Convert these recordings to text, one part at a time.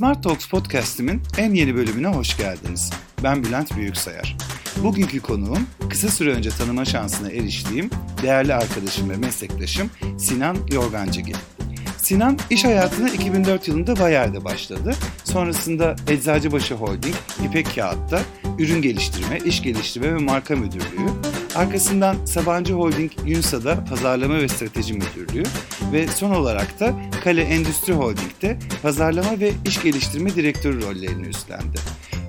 Smart Talks podcast'imin en yeni bölümüne hoş geldiniz. Ben Bülent Büyüksayar. Bugünkü konuğum kısa süre önce tanıma şansına eriştiğim değerli arkadaşım ve meslektaşım Sinan Yorgancıgil. Sinan iş hayatına 2004 yılında Bayer'de başladı. Sonrasında Eczacıbaşı Holding, İpek Kağıt'ta ürün geliştirme, iş geliştirme ve marka müdürlüğü, arkasından Sabancı Holding Yunsa'da pazarlama ve strateji müdürlüğü ve son olarak da Kale Endüstri Holding'de pazarlama ve iş geliştirme direktörü rollerini üstlendi.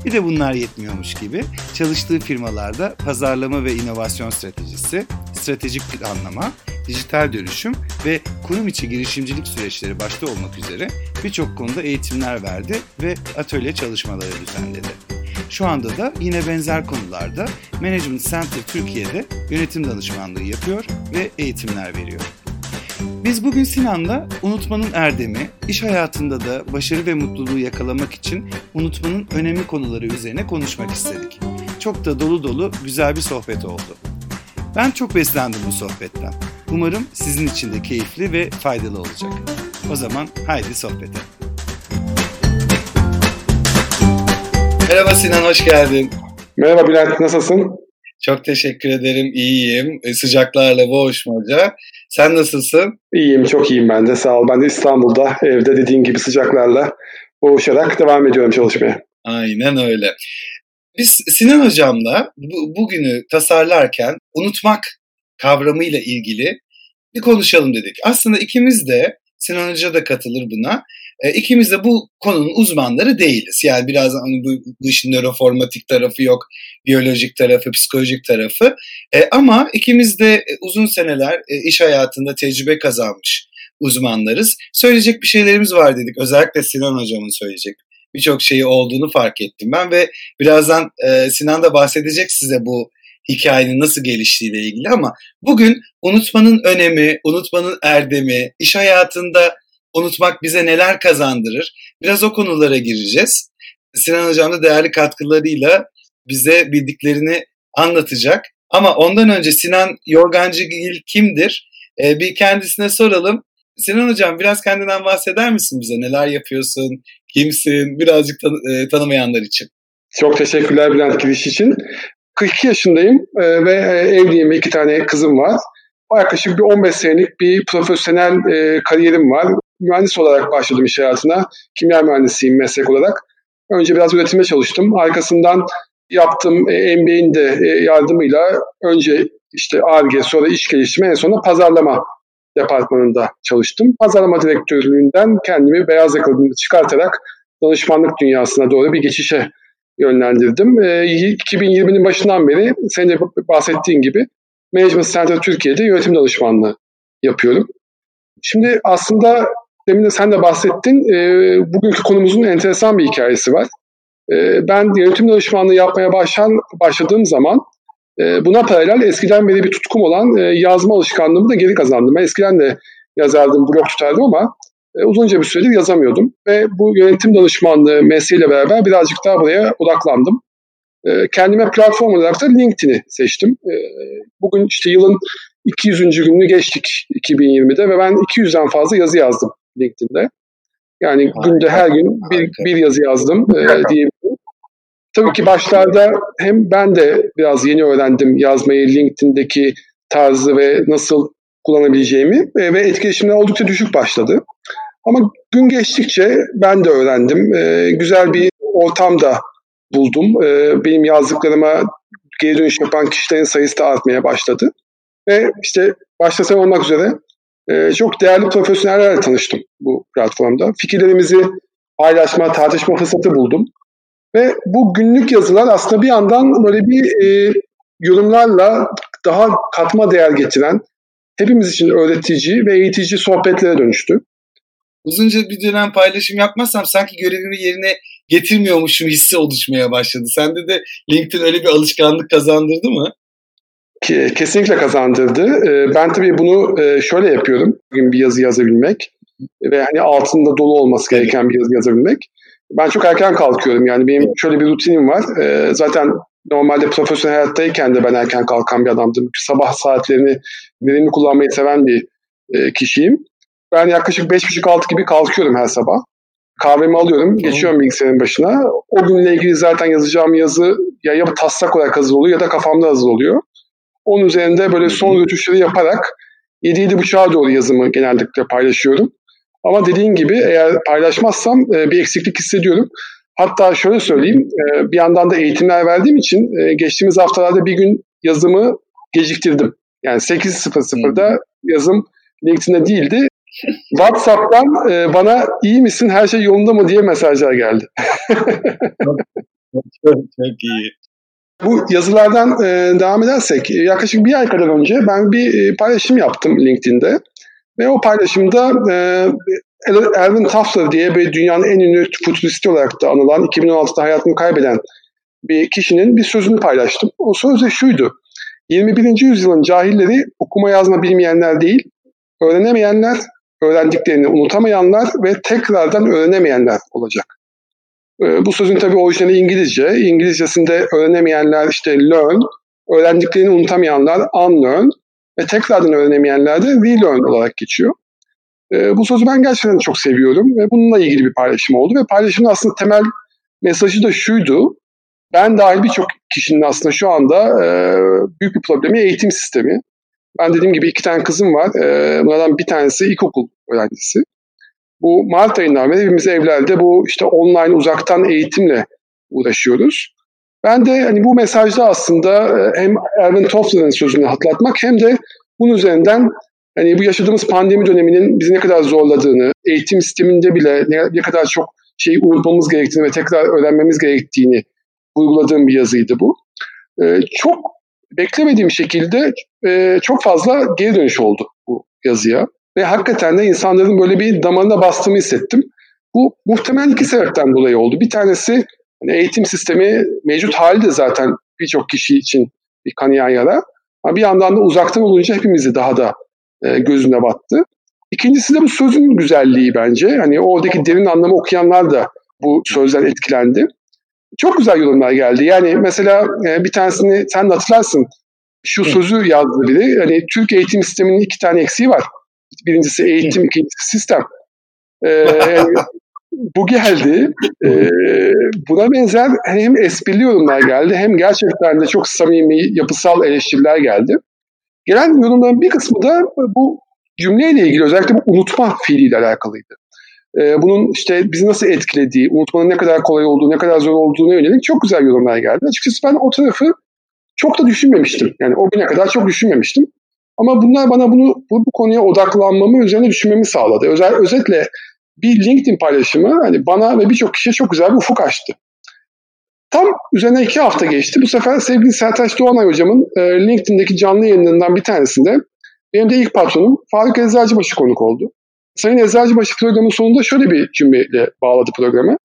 Bir de bunlar yetmiyormuş gibi çalıştığı firmalarda pazarlama ve inovasyon stratejisi, stratejik planlama, dijital dönüşüm ve kurum içi girişimcilik süreçleri başta olmak üzere birçok konuda eğitimler verdi ve atölye çalışmaları düzenledi. Şu anda da yine benzer konularda Management Center Türkiye'de yönetim danışmanlığı yapıyor ve eğitimler veriyor. Biz bugün Sinan'la unutmanın erdemi, iş hayatında da başarı ve mutluluğu yakalamak için unutmanın önemli konuları üzerine konuşmak istedik. Çok da dolu dolu güzel bir sohbet oldu. Ben çok beslendim bu sohbetten. Umarım sizin için de keyifli ve faydalı olacak. O zaman haydi sohbete. Merhaba Sinan, hoş geldin. Merhaba Bülent, nasılsın? Çok teşekkür ederim, iyiyim. E, sıcaklarla boğuşmaca. Sen nasılsın? İyiyim, çok iyiyim ben de. Sağ ol. Ben de İstanbul'da, evde dediğin gibi sıcaklarla boğuşarak devam ediyorum çalışmaya. Aynen öyle. Biz Sinan Hocam'la bu, bugünü tasarlarken unutmak kavramıyla ilgili bir konuşalım dedik. Aslında ikimiz de, Sinan Hoca da katılır buna, e, ikimiz de bu konunun uzmanları değiliz. Yani biraz hani bu, işin nöroformatik tarafı yok, biyolojik tarafı, psikolojik tarafı. E, ama ikimiz de uzun seneler e, iş hayatında tecrübe kazanmış uzmanlarız. Söyleyecek bir şeylerimiz var dedik. Özellikle Sinan Hocam'ın söyleyecek birçok şeyi olduğunu fark ettim ben ve birazdan e, Sinan da bahsedecek size bu hikayenin nasıl geliştiğiyle ilgili ama bugün unutmanın önemi, unutmanın erdemi, iş hayatında unutmak bize neler kazandırır? Biraz o konulara gireceğiz. Sinan Hocam da değerli katkılarıyla bize bildiklerini anlatacak. Ama ondan önce Sinan Yorgancıgil kimdir? Ee, bir kendisine soralım. Sinan Hocam biraz kendinden bahseder misin bize? Neler yapıyorsun? Kimsin? Birazcık tan- e, tanımayanlar için. Çok teşekkürler Bülent giriş için. 42 yaşındayım e, ve e, evliyim. iki tane kızım var. Yaklaşık bir 15 senelik bir profesyonel e, kariyerim var. Mühendis olarak başladım iş hayatına. Kimya mühendisiyim meslek olarak. Önce biraz üretimde çalıştım. Arkasından yaptığım e, MBA'nin de e, yardımıyla önce işte ARGE, sonra iş geliştirme, en sonra pazarlama departmanında çalıştım. Pazarlama direktörlüğünden kendimi beyaz yakalımı çıkartarak danışmanlık dünyasına doğru bir geçişe yönlendirdim. E, 2020'nin başından beri senin de bahsettiğin gibi Management Center Türkiye'de yönetim danışmanlığı yapıyorum. Şimdi aslında demin de sen de bahsettin. E, bugünkü konumuzun enteresan bir hikayesi var. E, ben yönetim danışmanlığı yapmaya başlan, başladığım zaman e, buna paralel eskiden beri bir tutkum olan e, yazma alışkanlığımı da geri kazandım. Ben eskiden de yazardım, blog tutardım ama e, uzunca bir süredir yazamıyordum. Ve bu yönetim danışmanlığı mesleğiyle beraber birazcık daha buraya odaklandım. E, kendime platform olarak da LinkedIn'i seçtim. E, bugün işte yılın 200. gününü geçtik 2020'de ve ben 200'den fazla yazı yazdım LinkedIn'de. Yani harika, günde her gün bir, bir yazı yazdım e, diyebilirim. Tabii ki başlarda hem ben de biraz yeni öğrendim yazmayı, LinkedIn'deki tarzı ve nasıl kullanabileceğimi e, ve etkileşimler oldukça düşük başladı. Ama gün geçtikçe ben de öğrendim. E, güzel bir ortam da buldum. E, benim yazdıklarıma geri dönüş yapan kişilerin sayısı da artmaya başladı. Ve işte başta sen olmak üzere e, çok değerli profesyonellerle tanıştım bu platformda. Fikirlerimizi paylaşma, tartışma fırsatı buldum. Ve bu günlük yazılar aslında bir yandan böyle bir e, yorumlarla daha katma değer getiren, hepimiz için öğretici ve eğitici sohbetlere dönüştü. Uzunca bir dönem paylaşım yapmazsam sanki görevimi yerine getirmiyormuşum hissi oluşmaya başladı. Sende de LinkedIn öyle bir alışkanlık kazandırdı mı? Kesinlikle kazandırdı. Ee, ben tabii bunu e, şöyle yapıyorum. Bugün bir yazı yazabilmek ve hani altında dolu olması gereken bir yazı yazabilmek. Ben çok erken kalkıyorum. Yani benim şöyle bir rutinim var. Ee, zaten normalde profesyonel hayattayken de ben erken kalkan bir adamdım. Sabah saatlerini verimli kullanmayı seven bir e, kişiyim. Ben yaklaşık 5.30-6 gibi kalkıyorum her sabah. kahvemi alıyorum, geçiyorum bilgisayarın başına. O günle ilgili zaten yazacağım yazı ya, ya taslak olarak hazır oluyor ya da kafamda hazır oluyor. Onun üzerinde böyle son rötuşları yaparak 7-7.30'a doğru yazımı genellikle paylaşıyorum. Ama dediğin gibi eğer paylaşmazsam e, bir eksiklik hissediyorum. Hatta şöyle söyleyeyim, e, bir yandan da eğitimler verdiğim için e, geçtiğimiz haftalarda bir gün yazımı geciktirdim. Yani 8.00'da yazım LinkedIn'de değildi. WhatsApp'tan bana iyi misin, her şey yolunda mı diye mesajlar geldi. çok, çok, çok iyi. Bu yazılardan devam edersek, yaklaşık bir ay kadar önce ben bir paylaşım yaptım LinkedIn'de. Ve o paylaşımda e, Erwin Toffler diye bir dünyanın en ünlü futuristi olarak da anılan 2016'da hayatını kaybeden bir kişinin bir sözünü paylaştım. O söz de şuydu. 21. yüzyılın cahilleri okuma yazma bilmeyenler değil, öğrenemeyenler, öğrendiklerini unutamayanlar ve tekrardan öğrenemeyenler olacak. E, bu sözün tabii orijinali İngilizce. İngilizcesinde öğrenemeyenler işte learn, öğrendiklerini unutamayanlar unlearn, ve tekrardan öğrenemeyenler de relearn olarak geçiyor. E, bu sözü ben gerçekten çok seviyorum ve bununla ilgili bir paylaşım oldu ve paylaşımın aslında temel mesajı da şuydu. Ben dahil birçok kişinin aslında şu anda e, büyük bir problemi eğitim sistemi. Ben dediğim gibi iki tane kızım var. E, bunlardan bir tanesi ilkokul öğrencisi. Bu Mart ayından beri hepimiz evlerde bu işte online uzaktan eğitimle uğraşıyoruz. Ben de hani bu mesajda aslında e, hem Erwin Toffler'ın sözünü hatırlatmak hem de bunun üzerinden hani bu yaşadığımız pandemi döneminin bizi ne kadar zorladığını, eğitim sisteminde bile ne, ne kadar çok şey unutmamız gerektiğini ve tekrar öğrenmemiz gerektiğini vurguladığım bir yazıydı bu. Ee, çok beklemediğim şekilde e, çok fazla geri dönüş oldu bu yazıya. Ve hakikaten de insanların böyle bir damarına bastığımı hissettim. Bu muhtemelen iki sebepten dolayı oldu. Bir tanesi Hani eğitim sistemi mevcut hali de zaten birçok kişi için bir kanayan yara. Ama bir yandan da uzaktan olunca hepimizi daha da e, gözüne battı. İkincisi de bu sözün güzelliği bence. Hani oradaki derin anlamı okuyanlar da bu sözden etkilendi. Çok güzel yorumlar geldi. Yani mesela e, bir tanesini sen de hatırlarsın. Şu sözü yazdı biri. Hani Türk eğitim sisteminin iki tane eksiği var. Birincisi eğitim, ikincisi sistem. Ee, bu geldi. Ee, buna benzer hem esprili yorumlar geldi hem gerçekten de çok samimi, yapısal eleştiriler geldi. Gelen yorumların bir kısmı da bu cümleyle ilgili özellikle bu unutma fiiliyle alakalıydı. Ee, bunun işte bizi nasıl etkilediği, unutmanın ne kadar kolay olduğu, ne kadar zor olduğuna yönelik çok güzel yorumlar geldi. Açıkçası ben o tarafı çok da düşünmemiştim. Yani o güne kadar çok düşünmemiştim. Ama bunlar bana bunu bu, bu konuya odaklanmamı üzerine düşünmemi sağladı. Özel, özetle bir LinkedIn paylaşımı hani bana ve birçok kişiye çok güzel bir ufuk açtı. Tam üzerine iki hafta geçti. Bu sefer sevgili Sertaç Doğanay hocamın e, LinkedIn'deki canlı yayınlarından bir tanesinde benim de ilk patronum Faruk Eczacıbaşı konuk oldu. Sayın Eczacıbaşı programın sonunda şöyle bir cümleyle bağladı programı.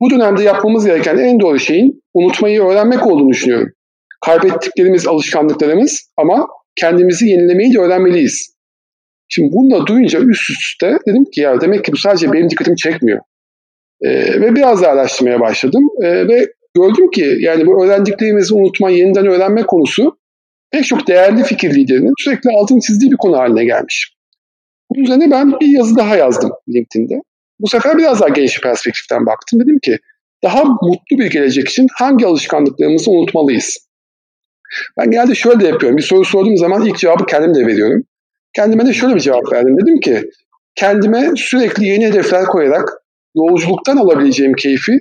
Bu dönemde yapmamız gereken en doğru şeyin unutmayı öğrenmek olduğunu düşünüyorum. Kaybettiklerimiz alışkanlıklarımız ama kendimizi yenilemeyi de öğrenmeliyiz. Şimdi bunu da duyunca üst üste dedim ki ya demek ki bu sadece benim dikkatimi çekmiyor. Ee, ve biraz daha araştırmaya başladım. Ee, ve gördüm ki yani bu öğrendiklerimizi unutma, yeniden öğrenme konusu pek çok değerli fikir liderinin sürekli altını çizdiği bir konu haline gelmiş. Bunun üzerine ben bir yazı daha yazdım LinkedIn'de. Bu sefer biraz daha geniş perspektiften baktım. Dedim ki daha mutlu bir gelecek için hangi alışkanlıklarımızı unutmalıyız? Ben genelde şöyle de yapıyorum. Bir soru sorduğum zaman ilk cevabı kendim de veriyorum. Kendime de şöyle bir cevap verdim. Dedim ki kendime sürekli yeni hedefler koyarak yolculuktan alabileceğim keyfi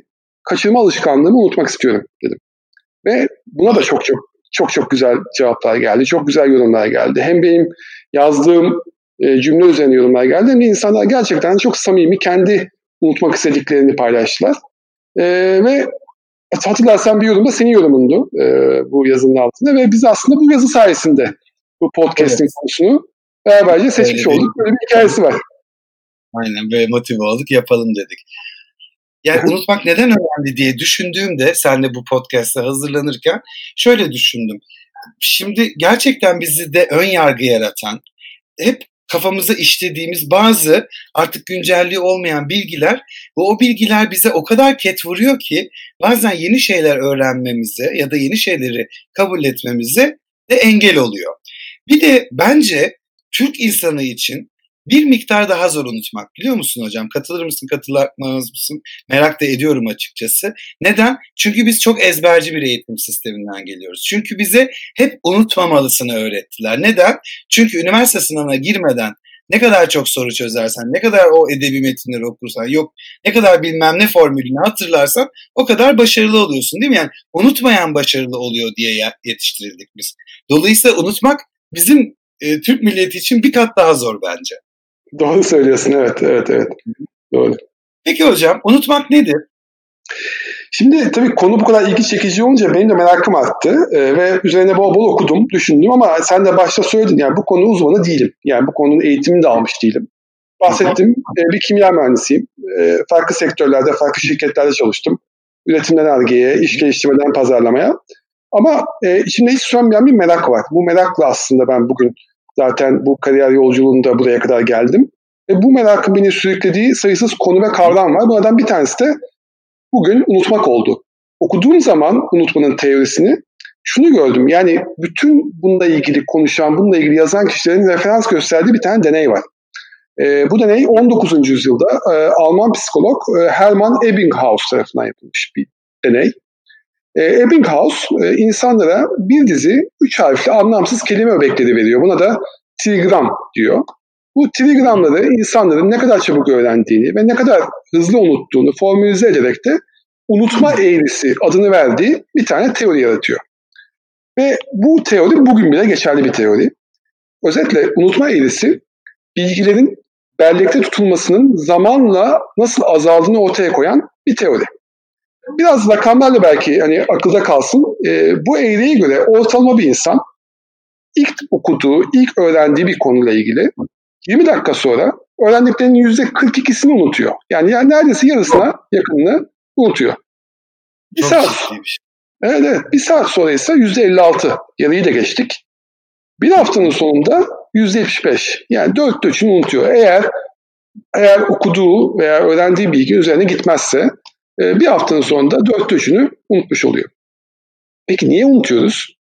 kaçırma alışkanlığımı unutmak istiyorum dedim. Ve buna da çok çok çok çok güzel cevaplar geldi. Çok güzel yorumlar geldi. Hem benim yazdığım e, cümle üzerine yorumlar geldi hem de insanlar gerçekten çok samimi kendi unutmak istediklerini paylaştılar. E, ve hatırlarsan bir yorum da senin yorumundu e, bu yazının altında ve biz aslında bu yazı sayesinde bu podcast'in evet. konusunu beraberce seçmiş Öyle olduk. Böyle bir hikayesi var. Aynen böyle motive olduk yapalım dedik. Yani unutmak neden önemli diye düşündüğümde sen de bu podcast'a hazırlanırken şöyle düşündüm. Şimdi gerçekten bizi de ön yargı yaratan, hep kafamıza işlediğimiz bazı artık güncelliği olmayan bilgiler ve o bilgiler bize o kadar ket vuruyor ki bazen yeni şeyler öğrenmemize ya da yeni şeyleri kabul etmemize de engel oluyor. Bir de bence Türk insanı için bir miktar daha zor unutmak biliyor musun hocam? Katılır mısın, katılamaz mısın? Merak da ediyorum açıkçası. Neden? Çünkü biz çok ezberci bir eğitim sisteminden geliyoruz. Çünkü bize hep unutmamalısını öğrettiler. Neden? Çünkü üniversite sınavına girmeden ne kadar çok soru çözersen, ne kadar o edebi metinleri okursan, yok ne kadar bilmem ne formülünü hatırlarsan o kadar başarılı oluyorsun değil mi? Yani unutmayan başarılı oluyor diye yetiştirildik biz. Dolayısıyla unutmak bizim e, Türk milleti için bir kat daha zor bence. Doğru söylüyorsun evet evet evet. Doğru. Peki hocam unutmak nedir? Şimdi tabii konu bu kadar ilgi çekici olunca benim de merakım arttı e, ve üzerine bol bol okudum, düşündüm ama sen de başta söyledin yani bu konu uzmanı değilim. Yani bu konunun eğitimini de almış değilim. Bahsettim e, bir kimya mühendisiyim. E, farklı sektörlerde, farklı şirketlerde çalıştım. Üretimden argeye, iş geliştirmeden pazarlamaya. Ama e, içimde hiç sönmeyen bir merak var. Bu merakla aslında ben bugün zaten bu kariyer yolculuğunda buraya kadar geldim. Ve bu merakın beni sürüklediği sayısız konu ve kavram var. Bunlardan bir tanesi de bugün unutmak oldu. Okuduğum zaman unutmanın teorisini şunu gördüm. Yani bütün bununla ilgili konuşan, bununla ilgili yazan kişilerin referans gösterdiği bir tane deney var. E, bu deney 19. yüzyılda e, Alman psikolog e, Hermann Ebbinghaus tarafından yapılmış bir deney. E, Ebbinghaus e, insanlara bir dizi üç harfli anlamsız kelime öbekleri veriyor. Buna da trigram diyor. Bu trigramları insanların ne kadar çabuk öğrendiğini ve ne kadar hızlı unuttuğunu formülize ederek de unutma eğrisi adını verdiği bir tane teori yaratıyor. Ve bu teori bugün bile geçerli bir teori. Özetle unutma eğrisi bilgilerin bellekte tutulmasının zamanla nasıl azaldığını ortaya koyan bir teori. Biraz rakamlarla belki hani akılda kalsın. E, bu eğriye göre ortalama bir insan ilk okuduğu, ilk öğrendiği bir konuyla ilgili 20 dakika sonra öğrendiklerinin %42'sini unutuyor. Yani, yani neredeyse yarısına yakınını unutuyor. Bir Çok saat. Evet, evet. Bir saat sonra ise %56. Yarıyı da geçtik. Bir haftanın sonunda %75. Yani dört üçünü unutuyor. Eğer eğer okuduğu veya öğrendiği bilgi üzerine gitmezse e, bir haftanın sonunda dört üçünü unutmuş oluyor. Peki niye unutuyoruz?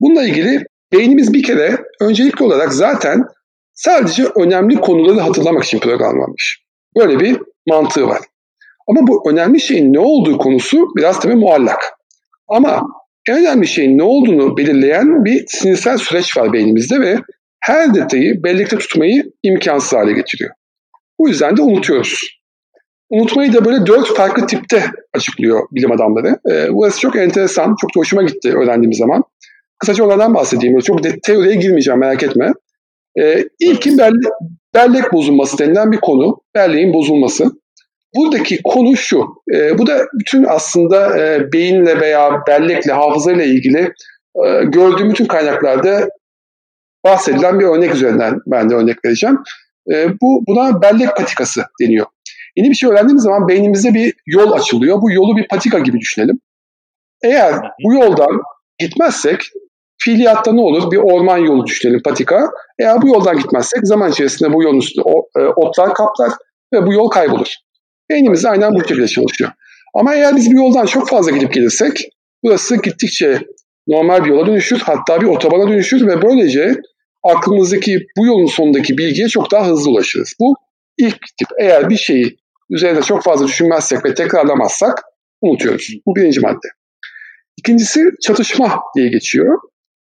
Bununla ilgili beynimiz bir kere öncelikli olarak zaten sadece önemli konuları hatırlamak için programlanmış. Böyle bir mantığı var. Ama bu önemli şeyin ne olduğu konusu biraz tabii muallak. Ama en önemli şeyin ne olduğunu belirleyen bir sinirsel süreç var beynimizde ve her detayı bellekte tutmayı imkansız hale getiriyor. Bu yüzden de unutuyoruz. Unutmayı da böyle dört farklı tipte açıklıyor bilim adamları. E, burası çok enteresan, çok da hoşuma gitti öğrendiğim zaman. Kısaca onlardan bahsedeyim. Çok de, teoriye girmeyeceğim merak etme. E, ilkin belle, bellek bozulması denilen bir konu. Belleğin bozulması. Buradaki konu şu. E, bu da bütün aslında e, beyinle veya bellekle, hafızayla ilgili e, gördüğüm bütün kaynaklarda bahsedilen bir örnek üzerinden ben de örnek vereceğim. E, bu buna bellek patikası deniyor. Yeni bir şey öğrendiğimiz zaman beynimizde bir yol açılıyor. Bu yolu bir patika gibi düşünelim. Eğer bu yoldan gitmezsek fiiliyatta ne olur? Bir orman yolu düşünelim patika. Eğer bu yoldan gitmezsek zaman içerisinde bu yolun üstünde e, otlar kaplar ve bu yol kaybolur. Beynimiz aynen bu şekilde çalışıyor. Ama eğer biz bir yoldan çok fazla gidip gelirsek burası gittikçe normal bir yola dönüşür hatta bir otobana dönüşür ve böylece aklımızdaki bu yolun sonundaki bilgiye çok daha hızlı ulaşırız. Bu ilk tip. Eğer bir şeyi üzerinde çok fazla düşünmezsek ve tekrarlamazsak unutuyoruz. Bu birinci madde. İkincisi çatışma diye geçiyor.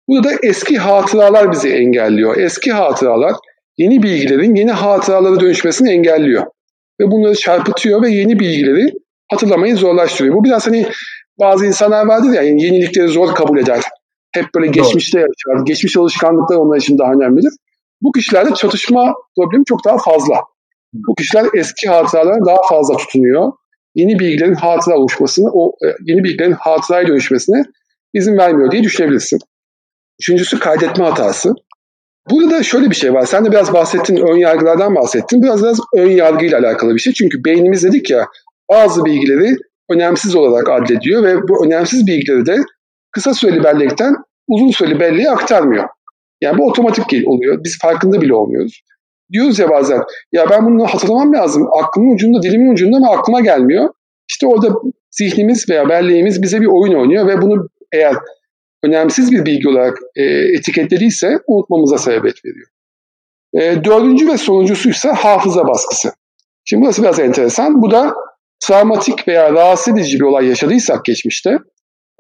Burada da eski hatıralar bizi engelliyor. Eski hatıralar yeni bilgilerin yeni hatıralara dönüşmesini engelliyor. Ve bunları çarpıtıyor ve yeni bilgileri hatırlamayı zorlaştırıyor. Bu biraz hani bazı insanlar vardır ya yani yenilikleri zor kabul eder. Hep böyle geçmişte yaşar. Geçmiş alışkanlıklar onlar için daha önemlidir. Bu kişilerde çatışma problemi çok daha fazla. Bu kişiler eski hatıralara daha fazla tutunuyor. Yeni bilgilerin hatıra oluşmasını, o e, yeni bilgilerin hatıraya dönüşmesine izin vermiyor diye düşünebilirsin. Üçüncüsü kaydetme hatası. Burada da şöyle bir şey var. Sen de biraz bahsettin, ön yargılardan bahsettin. Biraz biraz ön yargıyla alakalı bir şey. Çünkü beynimiz dedik ya bazı bilgileri önemsiz olarak adlediyor ve bu önemsiz bilgileri de kısa süreli bellekten uzun süreli belleğe aktarmıyor. Yani bu otomatik oluyor. Biz farkında bile olmuyoruz. Diyoruz ya bazen ya ben bunu hatırlamam lazım. Aklımın ucunda, dilimin ucunda ama aklıma gelmiyor. İşte orada zihnimiz veya belleğimiz bize bir oyun oynuyor ve bunu eğer önemsiz bir bilgi olarak e, etiketlediyse unutmamıza sebebiyet veriyor. E, dördüncü ve sonuncusu ise hafıza baskısı. Şimdi burası biraz enteresan. Bu da travmatik veya rahatsız edici bir olay yaşadıysak geçmişte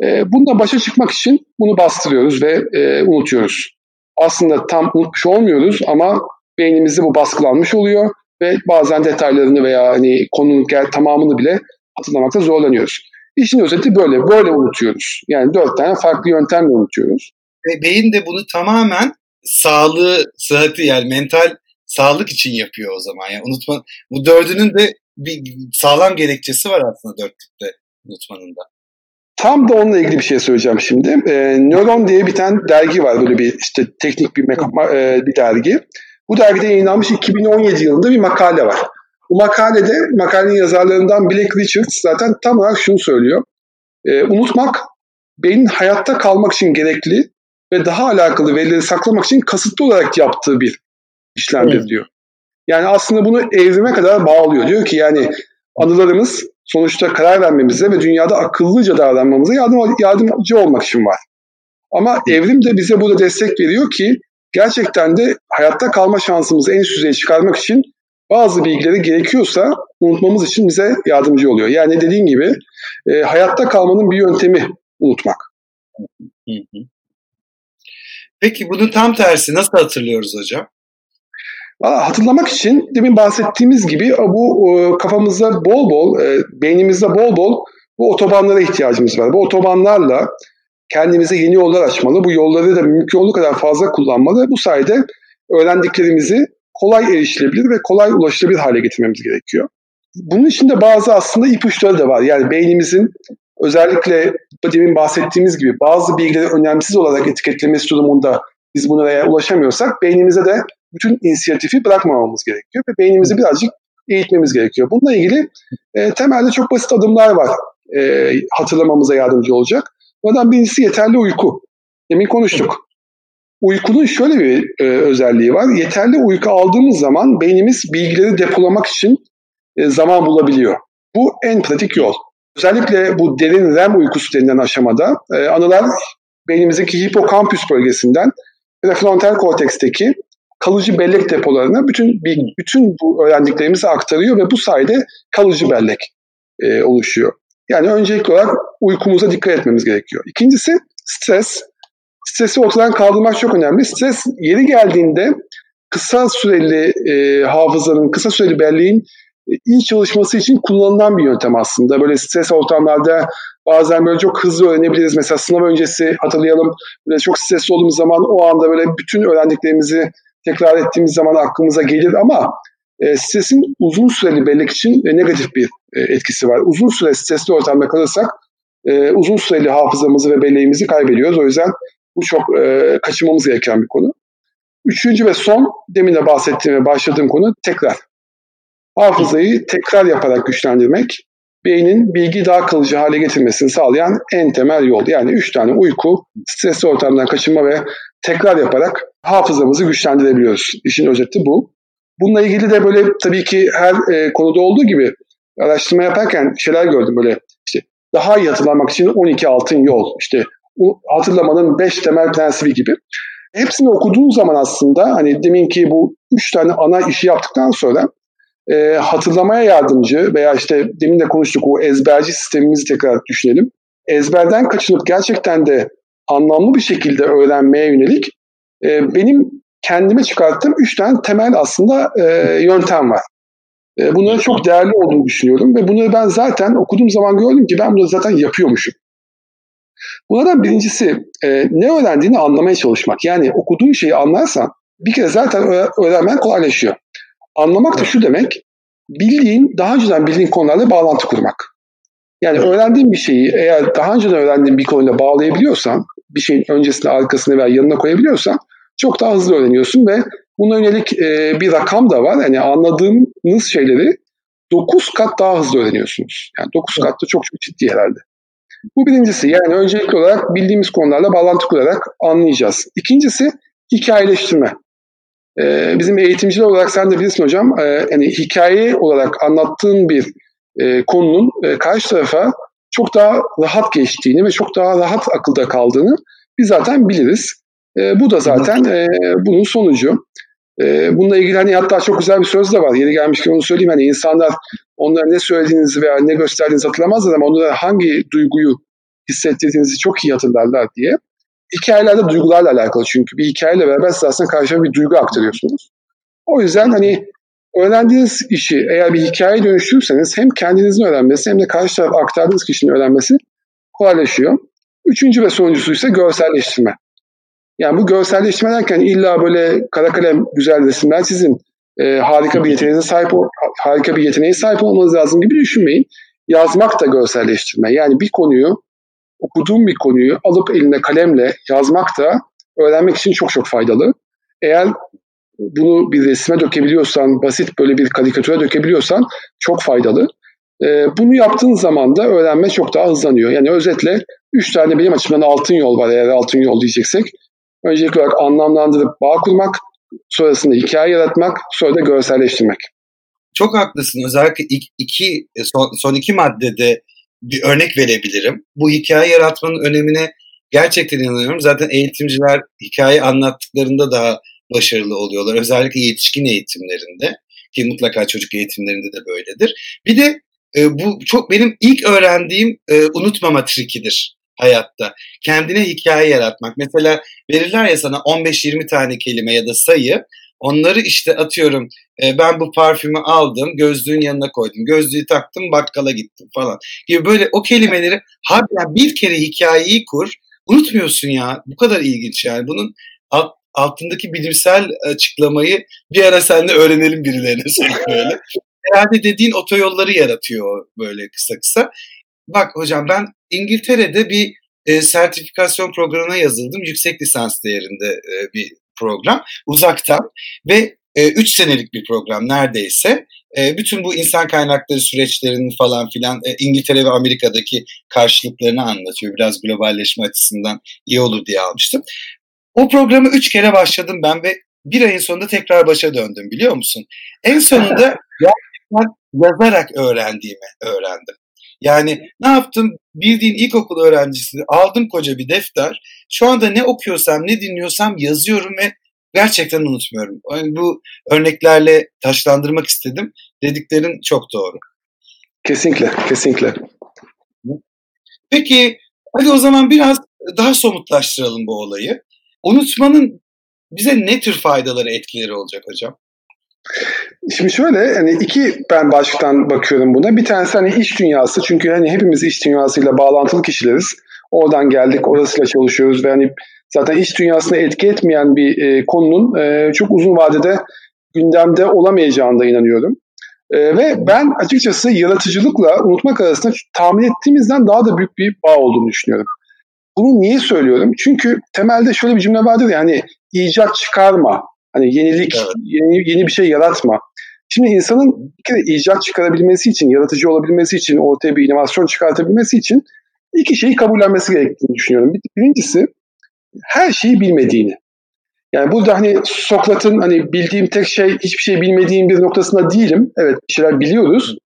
e, bununla başa çıkmak için bunu bastırıyoruz ve e, unutuyoruz. Aslında tam unutmuş olmuyoruz ama beynimizde bu baskılanmış oluyor ve bazen detaylarını veya hani konunun tamamını bile hatırlamakta zorlanıyoruz. İşin özeti böyle. Böyle unutuyoruz. Yani dört tane farklı yöntemle unutuyoruz. Ve beyin de bunu tamamen sağlığı, sıhhati yani mental sağlık için yapıyor o zaman. Yani unutma, bu dördünün de bir sağlam gerekçesi var aslında dörtlükte unutmanın da. Tam da onunla ilgili bir şey söyleyeceğim şimdi. E, Nöron diye bir tane dergi var böyle bir işte teknik bir, e, bir dergi. Bu dergide yayınlanmış 2017 yılında bir makale var. Bu makalede makalenin yazarlarından Blake Richards zaten tam olarak şunu söylüyor. E, unutmak beynin hayatta kalmak için gerekli ve daha alakalı verileri saklamak için kasıtlı olarak yaptığı bir işlemdir evet. diyor. Yani aslında bunu evrime kadar bağlıyor. Diyor ki yani anılarımız sonuçta karar vermemize ve dünyada akıllıca davranmamıza yardım, yardımcı olmak için var. Ama evrim de bize burada destek veriyor ki gerçekten de hayatta kalma şansımızı en üst düzeye çıkarmak için bazı bilgileri gerekiyorsa unutmamız için bize yardımcı oluyor. Yani dediğin gibi e, hayatta kalmanın bir yöntemi unutmak. Peki bunun tam tersi nasıl hatırlıyoruz hocam? Hatırlamak için demin bahsettiğimiz gibi bu e, kafamızda bol bol, e, beynimizde bol bol bu otobanlara ihtiyacımız var. Bu otobanlarla kendimize yeni yollar açmalı. Bu yolları da mümkün olduğu kadar fazla kullanmalı. Bu sayede öğrendiklerimizi kolay erişilebilir ve kolay ulaşılabilir hale getirmemiz gerekiyor. Bunun içinde bazı aslında ipuçları da var. Yani beynimizin özellikle demin bahsettiğimiz gibi bazı bilgileri önemsiz olarak etiketlemesi durumunda biz bunlara ulaşamıyorsak beynimize de bütün inisiyatifi bırakmamamız gerekiyor ve beynimizi birazcık eğitmemiz gerekiyor. Bununla ilgili e, temelde çok basit adımlar var e, hatırlamamıza yardımcı olacak. Bunlardan birincisi yeterli uyku. Demin konuştuk. Uykunun şöyle bir e, özelliği var. Yeterli uyku aldığımız zaman beynimiz bilgileri depolamak için e, zaman bulabiliyor. Bu en pratik yol. Özellikle bu derin REM uykusu denilen aşamada e, anılar beynimizdeki hipokampüs bölgesinden prefrontal korteksteki kalıcı bellek depolarına bütün bütün bu öğrendiklerimizi aktarıyor ve bu sayede kalıcı bellek e, oluşuyor. Yani öncelikli olarak uykumuza dikkat etmemiz gerekiyor. İkincisi stres. Stresi ortadan kaldırmak çok önemli. Stres yeri geldiğinde kısa süreli e, hafızanın, kısa süreli belleğin e, iyi çalışması için kullanılan bir yöntem aslında. Böyle stres ortamlarda bazen böyle çok hızlı öğrenebiliriz. Mesela sınav öncesi hatırlayalım. Böyle çok stresli olduğumuz zaman o anda böyle bütün öğrendiklerimizi tekrar ettiğimiz zaman aklımıza gelir ama e, stresin uzun süreli bellek için e, negatif bir e, etkisi var. Uzun süre stresli ortamda kalırsak e, uzun süreli hafızamızı ve belleğimizi kaybediyoruz. O yüzden bu çok e, kaçırmamız gereken bir konu. Üçüncü ve son, demin de bahsettiğim ve başladığım konu tekrar. Hafızayı tekrar yaparak güçlendirmek, beynin bilgi daha kalıcı hale getirmesini sağlayan en temel yol. Yani üç tane uyku, stresli ortamdan kaçınma ve tekrar yaparak hafızamızı güçlendirebiliyoruz. İşin özeti bu. Bununla ilgili de böyle tabii ki her e, konuda olduğu gibi araştırma yaparken şeyler gördüm böyle işte daha iyi hatırlamak için 12 altın yol, işte hatırlamanın 5 temel prensibi gibi. Hepsini okuduğum zaman aslında hani deminki bu üç tane ana işi yaptıktan sonra e, hatırlamaya yardımcı veya işte demin de konuştuk o ezberci sistemimizi tekrar düşünelim. Ezberden kaçınıp gerçekten de anlamlı bir şekilde öğrenmeye yönelik e, benim kendime çıkarttığım üç tane temel aslında e, yöntem var. E, bunların çok değerli olduğunu düşünüyorum ve bunları ben zaten okuduğum zaman gördüm ki ben bunu zaten yapıyormuşum. Bunlardan birincisi e, ne öğrendiğini anlamaya çalışmak. Yani okuduğun şeyi anlarsan bir kere zaten öğrenmen kolaylaşıyor. Anlamak da şu demek, bildiğin, daha önceden bildiğin konularla bağlantı kurmak. Yani öğrendiğin bir şeyi eğer daha önceden öğrendiğin bir konuyla bağlayabiliyorsan, bir şeyin öncesine, arkasına veya yanına koyabiliyorsan çok daha hızlı öğreniyorsun ve buna yönelik e, bir rakam da var. Yani anladığınız şeyleri 9 kat daha hızlı öğreniyorsunuz. Yani 9 kat da çok çok ciddi herhalde. Bu birincisi yani öncelikli olarak bildiğimiz konularla bağlantı kurarak anlayacağız. İkincisi hikayeleştirme. Ee, bizim eğitimciler olarak sen de bilirsin hocam e, yani hikaye olarak anlattığın bir e, konunun e, karşı tarafa çok daha rahat geçtiğini ve çok daha rahat akılda kaldığını biz zaten biliriz. E, bu da zaten e, bunun sonucu. E, bununla ilgili hani hatta çok güzel bir söz de var. Yeri gelmişken onu söyleyeyim. Hani insanlar onlara ne söylediğinizi veya ne gösterdiğinizi hatırlamazlar ama onlara hangi duyguyu hissettirdiğinizi çok iyi hatırlarlar diye. Hikayelerde duygularla alakalı çünkü bir hikayeyle beraber siz aslında karşıma bir duygu aktarıyorsunuz. O yüzden hani öğrendiğiniz işi eğer bir hikayeye dönüştürürseniz hem kendinizin öğrenmesi hem de karşı taraf aktardığınız kişinin öğrenmesi kolaylaşıyor. Üçüncü ve sonuncusu ise görselleştirme. Yani bu görselleştirme derken illa böyle kara kalem güzel resimler çizin, e, harika bir yeteneğe sahip harika bir yeteneğe sahip olmanız lazım gibi düşünmeyin. Yazmak da görselleştirme. Yani bir konuyu okuduğum bir konuyu alıp eline kalemle yazmak da öğrenmek için çok çok faydalı. Eğer bunu bir resme dökebiliyorsan, basit böyle bir karikatüre dökebiliyorsan çok faydalı. Ee, bunu yaptığın zaman da öğrenme çok daha hızlanıyor. Yani özetle üç tane benim açımdan altın yol var eğer altın yol diyeceksek. Öncelikli olarak anlamlandırıp bağ kurmak, sonrasında hikaye yaratmak, sonra da görselleştirmek. Çok haklısın. Özellikle iki, son, son iki maddede bir örnek verebilirim. Bu hikaye yaratmanın önemine gerçekten inanıyorum. Zaten eğitimciler hikaye anlattıklarında daha başarılı oluyorlar. Özellikle yetişkin eğitimlerinde ki mutlaka çocuk eğitimlerinde de böyledir. Bir de e, bu çok benim ilk öğrendiğim e, unutmama trikidir hayatta. Kendine hikaye yaratmak. Mesela verirler ya sana 15-20 tane kelime ya da sayı. Onları işte atıyorum e, ben bu parfümü aldım gözlüğün yanına koydum. Gözlüğü taktım bakkala gittim falan gibi böyle o kelimeleri harbiden bir kere hikayeyi kur unutmuyorsun ya. Bu kadar ilginç yani. Bunun alt, altındaki bilimsel açıklamayı bir ara seninle öğrenelim birilerine böyle. Herhalde dediğin otoyolları yaratıyor böyle kısa kısa. Bak hocam ben İngiltere'de bir e, sertifikasyon programına yazıldım. Yüksek lisans değerinde e, bir program. Uzaktan ve 3 e, senelik bir program neredeyse. E, bütün bu insan kaynakları süreçlerinin falan filan e, İngiltere ve Amerika'daki karşılıklarını anlatıyor. Biraz globalleşme açısından iyi olur diye almıştım. O programı üç kere başladım ben ve bir ayın sonunda tekrar başa döndüm biliyor musun? En sonunda gerçekten yazarak öğrendiğimi öğrendim. Yani ne yaptım? Bildiğin ilkokul öğrencisi aldım koca bir defter. Şu anda ne okuyorsam ne dinliyorsam yazıyorum ve gerçekten unutmuyorum. Yani bu örneklerle taşlandırmak istedim. Dediklerin çok doğru. Kesinlikle, kesinlikle. Peki hadi o zaman biraz daha somutlaştıralım bu olayı. Unutmanın bize ne tür faydaları, etkileri olacak hocam? Şimdi şöyle hani iki ben başlıktan bakıyorum buna. Bir tanesi hani iş dünyası. Çünkü hani hepimiz iş dünyasıyla bağlantılı kişileriz. Oradan geldik, orasıyla çalışıyoruz ve hani zaten iş dünyasına etki etmeyen bir e, konunun e, çok uzun vadede gündemde olamayacağına inanıyorum. E, ve ben açıkçası yaratıcılıkla unutmak arasında tahmin ettiğimizden daha da büyük bir bağ olduğunu düşünüyorum. Bunu niye söylüyorum? Çünkü temelde şöyle bir cümle vardır ya hani icat çıkarma, hani yenilik, evet. yeni, yeni bir şey yaratma. Şimdi insanın bir kere icat çıkarabilmesi için, yaratıcı olabilmesi için, ortaya bir inovasyon çıkartabilmesi için iki şeyi kabullenmesi gerektiğini düşünüyorum. Birincisi her şeyi bilmediğini. Yani burada hani Sokrat'ın hani bildiğim tek şey hiçbir şey bilmediğim bir noktasında değilim. Evet bir şeyler biliyoruz.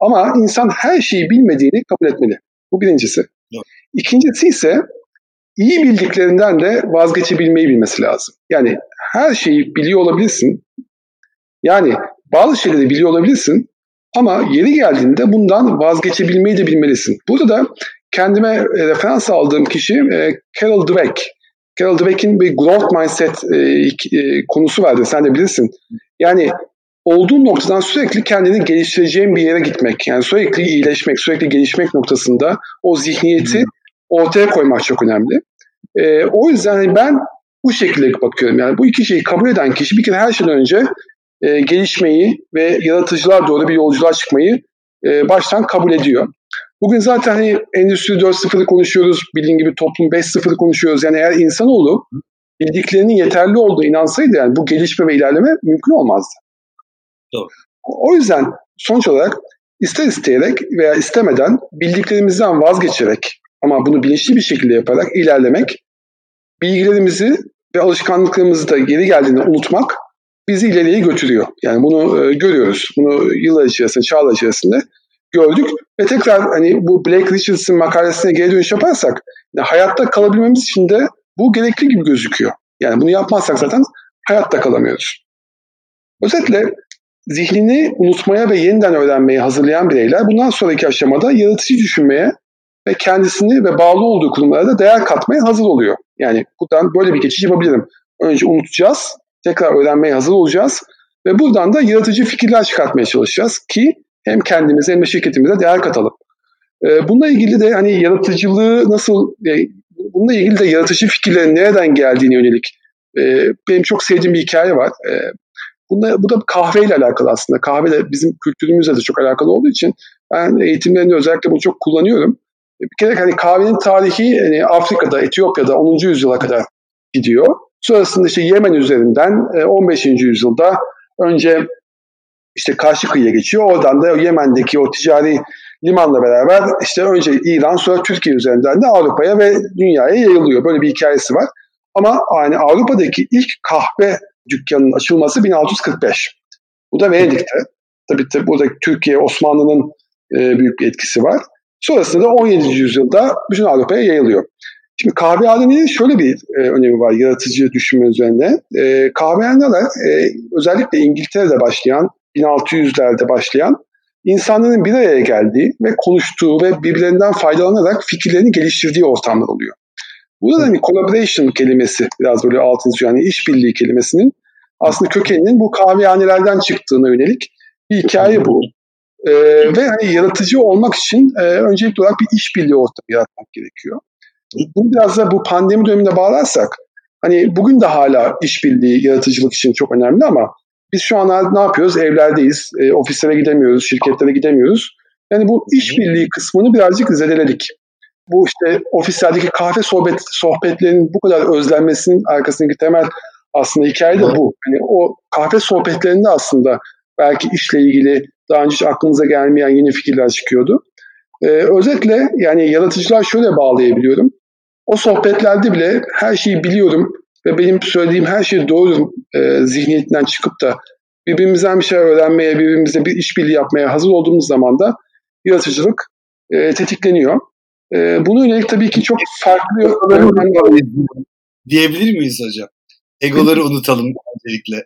Ama insan her şeyi bilmediğini kabul etmeli. Bu birincisi. İkincisi ise iyi bildiklerinden de vazgeçebilmeyi bilmesi lazım. Yani her şeyi biliyor olabilirsin. Yani bazı şeyleri biliyor olabilirsin ama yeri geldiğinde bundan vazgeçebilmeyi de bilmelisin. Burada da kendime e, referans aldığım kişi e, Carol Dweck. Carol Dweck'in bir growth mindset e, konusu vardı. Sen de bilirsin. Yani olduğun noktadan sürekli kendini geliştireceğin bir yere gitmek. Yani sürekli iyileşmek, sürekli gelişmek noktasında o zihniyeti ortaya koymak çok önemli. E, o yüzden hani ben bu şekilde bakıyorum. Yani bu iki şeyi kabul eden kişi bir kere her şeyden önce e, gelişmeyi ve yaratıcılar doğru bir yolculuğa çıkmayı e, baştan kabul ediyor. Bugün zaten hani Endüstri 4.0'ı konuşuyoruz, bildiğin gibi Toplum 5.0'ı konuşuyoruz. Yani eğer insanoğlu bildiklerinin yeterli olduğu inansaydı yani bu gelişme ve ilerleme mümkün olmazdı. Doğru. O yüzden sonuç olarak ister isteyerek veya istemeden bildiklerimizden vazgeçerek ama bunu bilinçli bir şekilde yaparak ilerlemek, bilgilerimizi ve alışkanlıklarımızı da geri geldiğinde unutmak bizi ileriye götürüyor. Yani bunu e, görüyoruz. Bunu yıllar içerisinde, çağlar içerisinde gördük. Ve tekrar hani bu Blake Richards'ın makalesine geri dönüş yaparsak yani hayatta kalabilmemiz için de bu gerekli gibi gözüküyor. Yani bunu yapmazsak zaten hayatta kalamıyoruz. Özetle zihnini unutmaya ve yeniden öğrenmeye hazırlayan bireyler bundan sonraki aşamada yaratıcı düşünmeye ve kendisini ve bağlı olduğu kurumlara da değer katmaya hazır oluyor. Yani buradan böyle bir geçiş yapabilirim. Önce unutacağız, tekrar öğrenmeye hazır olacağız ve buradan da yaratıcı fikirler çıkartmaya çalışacağız ki hem kendimize hem de şirketimize değer katalım. Ee, bununla ilgili de hani yaratıcılığı nasıl, e, bununla ilgili de yaratıcı fikirlerin nereden geldiğine yönelik e, benim çok sevdiğim bir hikaye var. E, bunda, bu da kahveyle alakalı aslında. Kahve de bizim kültürümüzle de çok alakalı olduğu için ben eğitimlerinde özellikle bunu çok kullanıyorum. Bir kere hani kahvenin tarihi hani Afrika'da, Etiyopya'da 10. yüzyıla kadar gidiyor. Sonrasında işte Yemen üzerinden 15. yüzyılda önce işte karşı kıyıya geçiyor. Oradan da Yemen'deki o ticari limanla beraber işte önce İran sonra Türkiye üzerinden de Avrupa'ya ve dünyaya yayılıyor. Böyle bir hikayesi var. Ama yani Avrupa'daki ilk kahve dükkanının açılması 1645. Bu da Venedik'te. Tabii tabii burada Türkiye, Osmanlı'nın e, büyük bir etkisi var. Sonrasında da 17. yüzyılda bütün Avrupa'ya yayılıyor. Şimdi kahvehanenin şöyle bir e, önemi var yaratıcı düşünme üzerine. E, kahvehaneler e, özellikle İngiltere'de başlayan, 1600'lerde başlayan insanların bir araya geldiği ve konuştuğu ve birbirlerinden faydalanarak fikirlerini geliştirdiği ortamlar oluyor. Burada da hani collaboration kelimesi biraz böyle altın çiziyor. Yani işbirliği kelimesinin aslında kökeninin bu kahvehanelerden çıktığına yönelik bir hikaye bu. Ee, ve hani yaratıcı olmak için e, öncelikli olarak bir işbirliği ortamı yaratmak gerekiyor. Bunu biraz da bu pandemi döneminde bağlarsak, hani bugün de hala işbirliği, yaratıcılık için çok önemli ama biz şu an ne yapıyoruz? Evlerdeyiz, e, ofislere gidemiyoruz, şirketlere gidemiyoruz. Yani bu işbirliği kısmını birazcık zedeledik. Bu işte ofislerdeki kahve sohbet sohbetlerinin bu kadar özlenmesinin arkasındaki temel aslında hikaye de bu. Yani o kahve sohbetlerinde aslında belki işle ilgili daha önce hiç aklınıza gelmeyen yeni fikirler çıkıyordu. Ee, özetle yani yaratıcılar şöyle bağlayabiliyorum. O sohbetlerde bile her şeyi biliyorum ve benim söylediğim her şey doğru e, zihniyetinden çıkıp da birbirimizden bir şey öğrenmeye, birbirimizle bir işbirliği yapmaya hazır olduğumuz zaman da yaratıcılık e, tetikleniyor. E, bunu yönelik tabii ki çok farklı diyebilir miyiz hocam? Egoları unutalım öncelikle.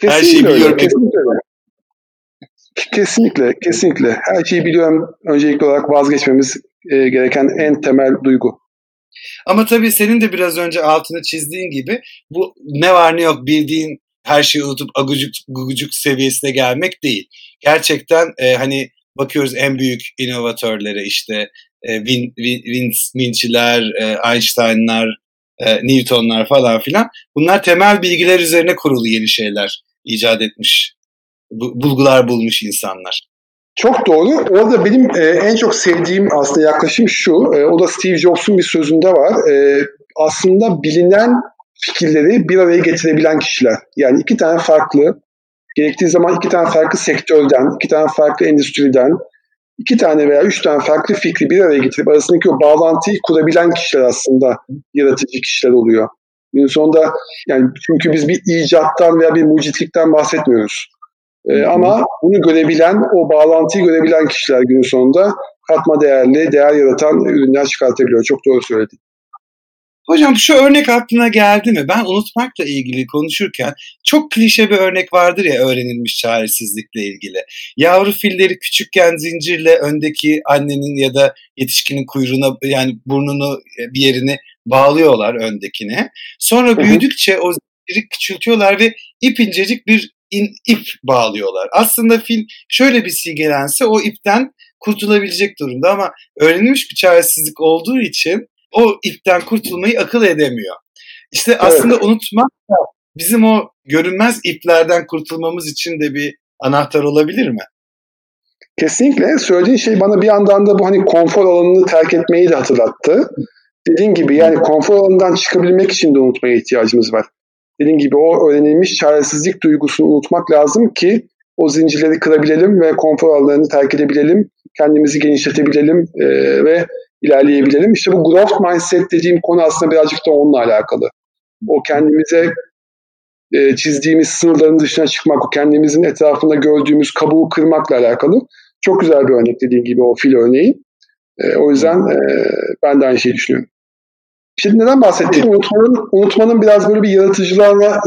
Her şeyi biliyorum. Kesinlikle. Kesinlikle, kesinlikle. Her şeyi biliyorum. Öncelikli olarak vazgeçmemiz e, gereken en temel duygu. Ama tabii senin de biraz önce altını çizdiğin gibi bu ne var ne yok bildiğin her şeyi unutup agucuk gugucuk seviyesine gelmek değil. Gerçekten e, hani bakıyoruz en büyük inovatörlere işte e, Win, Win, Win, Vinci'ler, e, Einstein'lar, e, Newton'lar falan filan. Bunlar temel bilgiler üzerine kurulu yeni şeyler icat etmiş bulgular bulmuş insanlar. Çok doğru. Orada benim e, en çok sevdiğim aslında yaklaşım şu. E, o da Steve Jobs'un bir sözünde var. E, aslında bilinen fikirleri bir araya getirebilen kişiler. Yani iki tane farklı, gerektiği zaman iki tane farklı sektörden, iki tane farklı endüstriden, iki tane veya üç tane farklı fikri bir araya getirip arasındaki o bağlantıyı kurabilen kişiler aslında yaratıcı kişiler oluyor. Günün sonunda yani çünkü biz bir icattan veya bir mucitlikten bahsetmiyoruz. E, ama bunu görebilen, o bağlantıyı görebilen kişiler günün sonunda katma değerli, değer yaratan ürünler çıkartabiliyor. Çok doğru söyledin. Hocam şu örnek aklına geldi mi? Ben unutmakla ilgili konuşurken çok klişe bir örnek vardır ya öğrenilmiş çaresizlikle ilgili. Yavru filleri küçükken zincirle öndeki annenin ya da yetişkinin kuyruğuna yani burnunu e, bir yerini bağlıyorlar öndekine. Sonra büyüdükçe o zinciri küçültüyorlar ve ip incecik bir in, ip bağlıyorlar. Aslında fil şöyle bir silgelense o ipten kurtulabilecek durumda ama öğrenilmiş bir çaresizlik olduğu için o ipten kurtulmayı akıl edemiyor. İşte evet. aslında unutmak da bizim o görünmez iplerden kurtulmamız için de bir anahtar olabilir mi? Kesinlikle. Söylediğin şey bana bir yandan da bu hani konfor alanını terk etmeyi de hatırlattı. Dediğin gibi yani konfor alanından çıkabilmek için de unutmaya ihtiyacımız var dediğim gibi o öğrenilmiş çaresizlik duygusunu unutmak lazım ki o zincirleri kırabilelim ve konfor alanlarını terk edebilelim, kendimizi genişletebilelim e, ve ilerleyebilelim. İşte bu growth mindset dediğim konu aslında birazcık da onunla alakalı. O kendimize e, çizdiğimiz sınırların dışına çıkmak, o kendimizin etrafında gördüğümüz kabuğu kırmakla alakalı. Çok güzel bir örnek dediğim gibi o fil örneği. E, o yüzden e, ben de aynı şeyi düşünüyorum. Şimdi neden bahsettik? Unutmanın, unutmanın biraz böyle bir yaratıcılığa,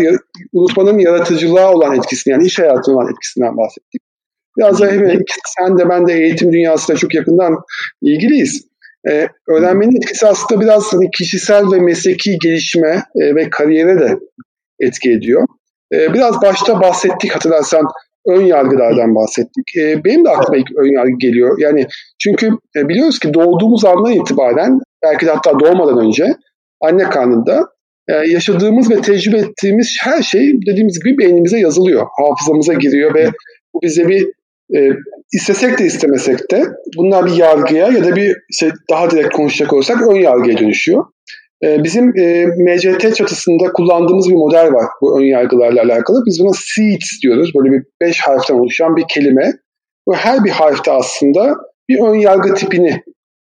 unutmanın yaratıcılığa olan etkisini yani iş hayatına olan etkisinden bahsettik. Biraz da sen de ben de eğitim dünyasıyla çok yakından ilgiliyiz. Ee, öğrenmenin etkisi aslında biraz hani kişisel ve mesleki gelişme e, ve kariyere de etki ediyor. Ee, biraz başta bahsettik hatırlarsan ön yargılardan bahsettik. Ee, benim de aklıma ilk ön yargı geliyor. Yani çünkü e, biliyoruz ki doğduğumuz andan itibaren belki de hatta doğmadan önce anne karnında e, yaşadığımız ve tecrübe ettiğimiz her şey dediğimiz gibi beynimize yazılıyor. Hafızamıza giriyor ve bu bize bir e, istesek de istemesek de bunlar bir yargıya ya da bir şey daha direkt konuşacak olursak ön yargıya dönüşüyor. E, bizim e, MCT çatısında kullandığımız bir model var bu ön yargılarla alakalı. Biz buna SEEDS diyoruz. Böyle bir beş harften oluşan bir kelime. Bu her bir harfte aslında bir ön yargı tipini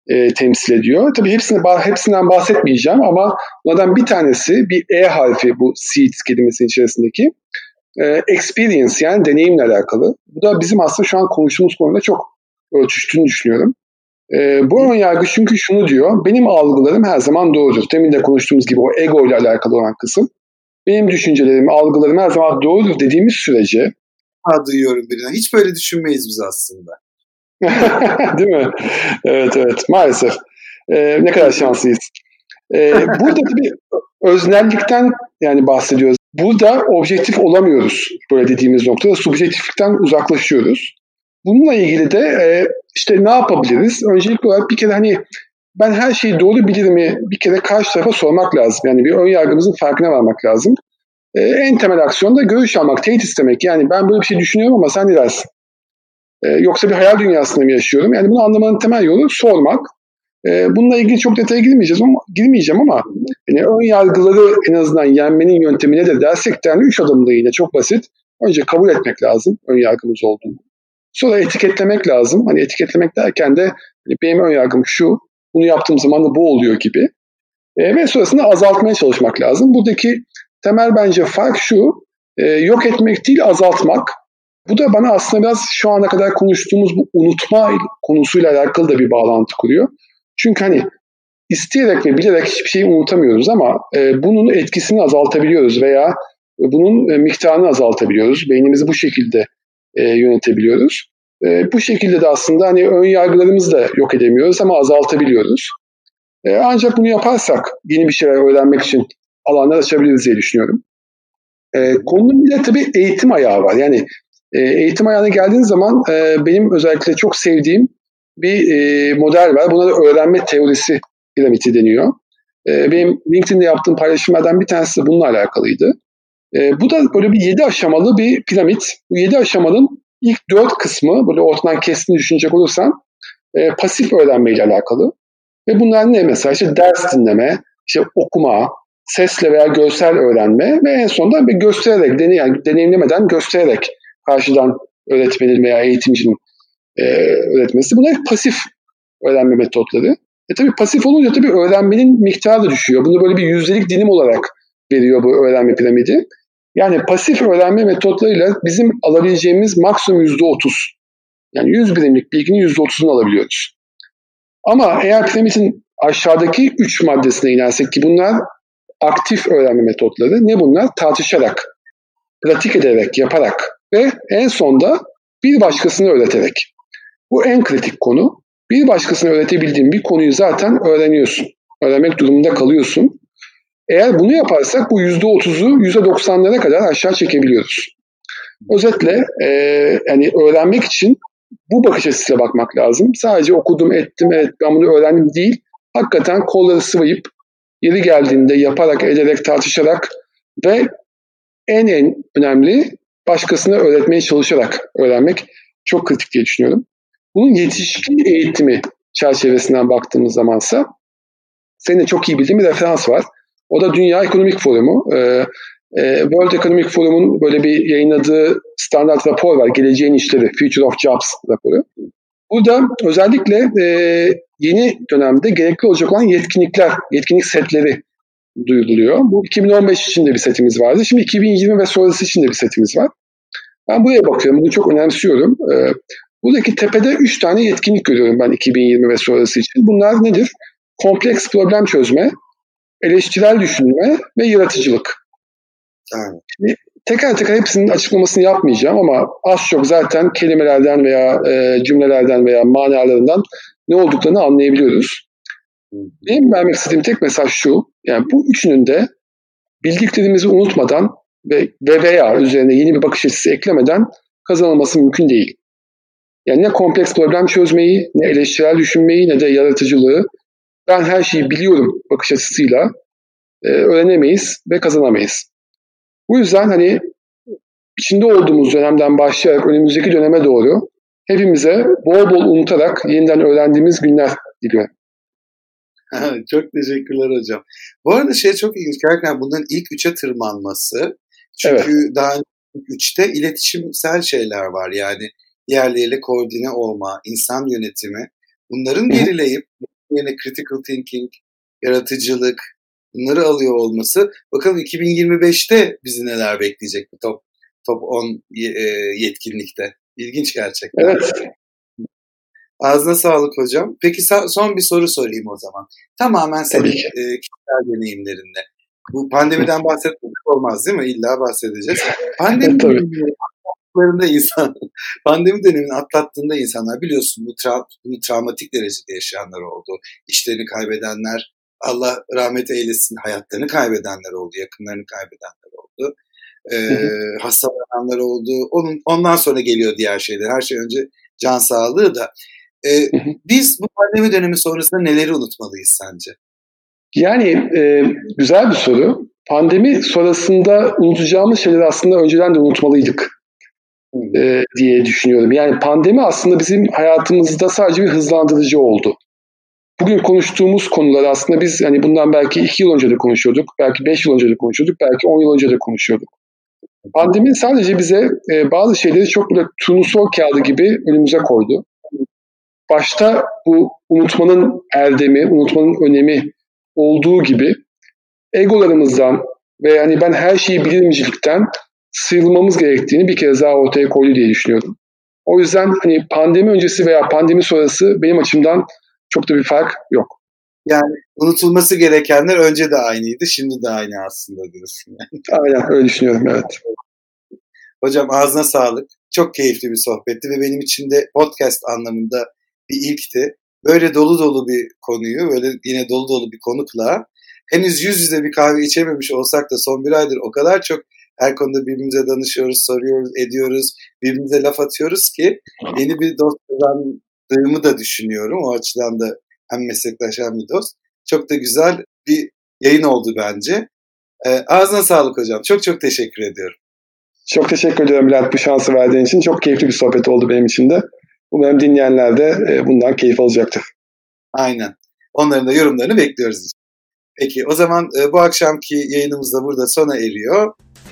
e, temsil ediyor. Tabii hepsine, hepsinden bahsetmeyeceğim ama bunlardan bir tanesi bir E harfi bu SEEDS kelimesinin içerisindeki e, experience yani deneyimle alakalı. Bu da bizim aslında şu an konuştuğumuz konuda çok ölçüştüğünü düşünüyorum. E, bu ön yargı çünkü şunu diyor, benim algılarım her zaman doğrudur. Demin de konuştuğumuz gibi o ego ile alakalı olan kısım. Benim düşüncelerim, algılarım her zaman doğrudur dediğimiz sürece... Ha duyuyorum birine. Hiç böyle düşünmeyiz biz aslında. Değil mi? Evet evet maalesef. E, ne kadar şanslıyız. E, burada tabii öznellikten yani bahsediyoruz. Burada objektif olamıyoruz böyle dediğimiz noktada. Subjektiflikten uzaklaşıyoruz. Bununla ilgili de e, işte ne yapabiliriz? Öncelikli olarak bir kere hani ben her şeyi doğru bilir mi bir kere karşı tarafa sormak lazım. Yani bir ön yargımızın farkına varmak lazım. E, en temel aksiyon da görüş almak, teyit istemek. Yani ben böyle bir şey düşünüyorum ama sen ne dersin? E, yoksa bir hayal dünyasında mı yaşıyorum? Yani bunu anlamanın temel yolu sormak. E, bununla ilgili çok detaya girmeyeceğiz ama girmeyeceğim ama yani ön yargıları en azından yenmenin yöntemine de dersek de yani üç adımda yine çok basit. Önce kabul etmek lazım ön yargımız olduğunu. Sonra etiketlemek lazım. Hani etiketlemek derken de hani benim ön yargım şu, bunu yaptığım zaman da bu oluyor gibi. E, ve sonrasında azaltmaya çalışmak lazım. Buradaki temel bence fark şu, e, yok etmek değil azaltmak. Bu da bana aslında biraz şu ana kadar konuştuğumuz bu unutma konusuyla alakalı da bir bağlantı kuruyor. Çünkü hani isteyerek ve bilerek hiçbir şeyi unutamıyoruz ama e, bunun etkisini azaltabiliyoruz veya bunun e, miktarını azaltabiliyoruz. Beynimizi bu şekilde e, yönetebiliyoruz. E, bu şekilde de aslında hani ön yargılarımızı da yok edemiyoruz ama azaltabiliyoruz. E, ancak bunu yaparsak yeni bir şeyler öğrenmek için alanlar açabiliriz diye düşünüyorum. E, konunun bir de tabii eğitim ayağı var. Yani e, eğitim ayağına geldiğiniz zaman e, benim özellikle çok sevdiğim bir e, model var. Buna da öğrenme teorisi piramidi deniyor. E, benim LinkedIn'de yaptığım paylaşımlardan bir tanesi de bununla alakalıydı. E, bu da böyle bir yedi aşamalı bir piramit. Bu yedi aşamanın ilk dört kısmı böyle ortadan kestiğini düşünecek olursan e, pasif öğrenme ile alakalı. Ve bunlar ne mesela? İşte ders dinleme, işte okuma, sesle veya görsel öğrenme ve en sonunda bir göstererek, deney, yani deneyimlemeden göstererek karşıdan öğretmenin veya eğitimcinin e, öğretmesi. Bunlar pasif öğrenme metotları. E tabii pasif olunca tabii öğrenmenin miktarı da düşüyor. Bunu böyle bir yüzdelik dilim olarak veriyor bu öğrenme piramidi. Yani pasif öğrenme metotlarıyla bizim alabileceğimiz maksimum yüzde otuz. Yani 100 birimlik bilginin yüzde otuzunu alabiliyoruz. Ama eğer piramidin aşağıdaki üç maddesine inersek ki bunlar aktif öğrenme metotları. Ne bunlar? Tartışarak, pratik ederek, yaparak ve en sonda bir başkasını öğreterek. Bu en kritik konu. Bir başkasına öğretebildiğin bir konuyu zaten öğreniyorsun. Öğrenmek durumunda kalıyorsun. Eğer bunu yaparsak bu %30'u %90'lara kadar aşağı çekebiliyoruz. Özetle e, yani öğrenmek için bu bakış açısıyla bakmak lazım. Sadece okudum, ettim, evet ben bunu öğrendim değil. Hakikaten kolları sıvayıp yeri geldiğinde yaparak, ederek, tartışarak ve en en önemli başkasına öğretmeye çalışarak öğrenmek çok kritik diye düşünüyorum. Bunun yetişkin eğitimi çerçevesinden baktığımız zamansa senin çok iyi bildiğin bir referans var. O da Dünya Ekonomik Forumu. Ee, e, World Economic Forum'un böyle bir yayınladığı standart rapor var. Geleceğin İşleri, Future of Jobs raporu. Burada özellikle e, yeni dönemde gerekli olacak olan yetkinlikler, yetkinlik setleri duyuruluyor. Bu 2015 için de bir setimiz vardı. Şimdi 2020 ve sonrası için de bir setimiz var. Ben buraya bakıyorum. Bunu çok önemsiyorum. Ee, buradaki tepede 3 tane yetkinlik görüyorum ben 2020 ve sonrası için. Bunlar nedir? Kompleks problem çözme, eleştirel düşünme ve yaratıcılık. Yani. Şimdi teker teker hepsinin açıklamasını yapmayacağım ama az çok zaten kelimelerden veya e, cümlelerden veya manalarından ne olduklarını anlayabiliyoruz. Benim vermek istediğim tek mesaj şu, yani bu üçünün de bildiklerimizi unutmadan ve, ve veya üzerine yeni bir bakış açısı eklemeden kazanılması mümkün değil. Yani ne kompleks problem çözmeyi, ne eleştirel düşünmeyi, ne de yaratıcılığı ben her şeyi biliyorum bakış açısıyla e, öğrenemeyiz ve kazanamayız. Bu yüzden hani içinde olduğumuz dönemden başlayarak önümüzdeki döneme doğru hepimize bol bol unutarak yeniden öğrendiğimiz günler diliyorum. çok teşekkürler hocam. Bu arada şey çok ilginç. Gerçekten bunların ilk üçe tırmanması. Çünkü evet. daha üçte iletişimsel şeyler var. Yani yerleriyle koordine olma, insan yönetimi. Bunların gerileyip yine critical thinking, yaratıcılık bunları alıyor olması. Bakalım 2025'te bizi neler bekleyecek bu top top 10 yetkinlikte. İlginç gerçekten. Evet. Ağzına sağlık hocam. Peki son bir soru sorayım o zaman. Tamamen senin e, kişisel deneyimlerinde. Bu pandemiden bahsetmek olmaz değil mi? İlla bahsedeceğiz. Pandemi döneminde insan, pandemi dönemini atlattığında insanlar biliyorsun bu tra- bunu travmatik derecede yaşayanlar oldu. İşlerini kaybedenler, Allah rahmet eylesin hayatlarını kaybedenler oldu, yakınlarını kaybedenler oldu. Ee, hastalananlar oldu. Onun, ondan sonra geliyor diğer şeyler. Her şey önce can sağlığı da. Ee, biz bu pandemi dönemi sonrasında neleri unutmalıyız sence? Yani e, güzel bir soru. Pandemi sonrasında unutacağımız şeyleri aslında önceden de unutmalıydık e, diye düşünüyorum. Yani pandemi aslında bizim hayatımızda sadece bir hızlandırıcı oldu. Bugün konuştuğumuz konular aslında biz hani bundan belki iki yıl önce de konuşuyorduk, belki beş yıl önce de konuşuyorduk, belki on yıl önce de konuşuyorduk. Pandemi sadece bize e, bazı şeyleri çok böyle turnusol kağıdı gibi önümüze koydu. Başta bu unutmanın erdemi, unutmanın önemi olduğu gibi egolarımızdan ve hani ben her şeyi bilirimcilikten sıyrılmamız gerektiğini bir kez daha ortaya koydu diye düşünüyorum. O yüzden hani pandemi öncesi veya pandemi sonrası benim açımdan çok da bir fark yok. Yani unutulması gerekenler önce de aynıydı, şimdi de aynı aslında diyorsun. Yani. Aynen öyle düşünüyorum evet. Hocam ağzına sağlık. Çok keyifli bir sohbetti ve benim için de podcast anlamında bir ilkti. Böyle dolu dolu bir konuyu, böyle yine dolu dolu bir konukla henüz yüz yüze bir kahve içememiş olsak da son bir aydır o kadar çok her konuda birbirimize danışıyoruz, soruyoruz, ediyoruz, birbirimize laf atıyoruz ki yeni bir dost kazandığımı da düşünüyorum. O açıdan da hem meslektaş hem bir dost. Çok da güzel bir yayın oldu bence. Ee, ağzına sağlık hocam. Çok çok teşekkür ediyorum. Çok teşekkür ediyorum Bülent bu şansı verdiğin için. Çok keyifli bir sohbet oldu benim için de. Umarım dinleyenler de e, bundan keyif alacaktır. Aynen. Onların da yorumlarını bekliyoruz. Peki o zaman e, bu akşamki yayınımız da burada sona eriyor.